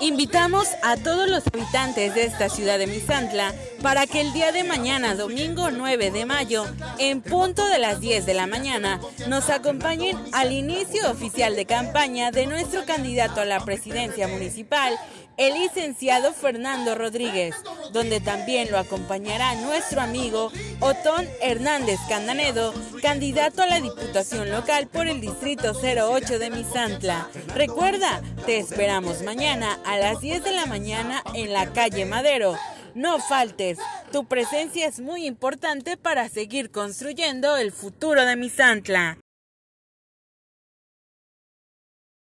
Invitamos a todos los habitantes de esta ciudad de Misantla para que el día de mañana, domingo 9 de mayo, en punto de las 10 de la mañana, nos acompañen al inicio oficial de campaña de nuestro candidato a la presidencia municipal, el licenciado Fernando Rodríguez, donde también lo acompañará nuestro amigo Otón Hernández Candanedo, candidato a la Diputación Local por el Distrito 08 de Misantla. Recuerda, te esperamos mañana a las 10 de la mañana en la calle Madero. No faltes, tu presencia es muy importante para seguir construyendo el futuro de Misantla.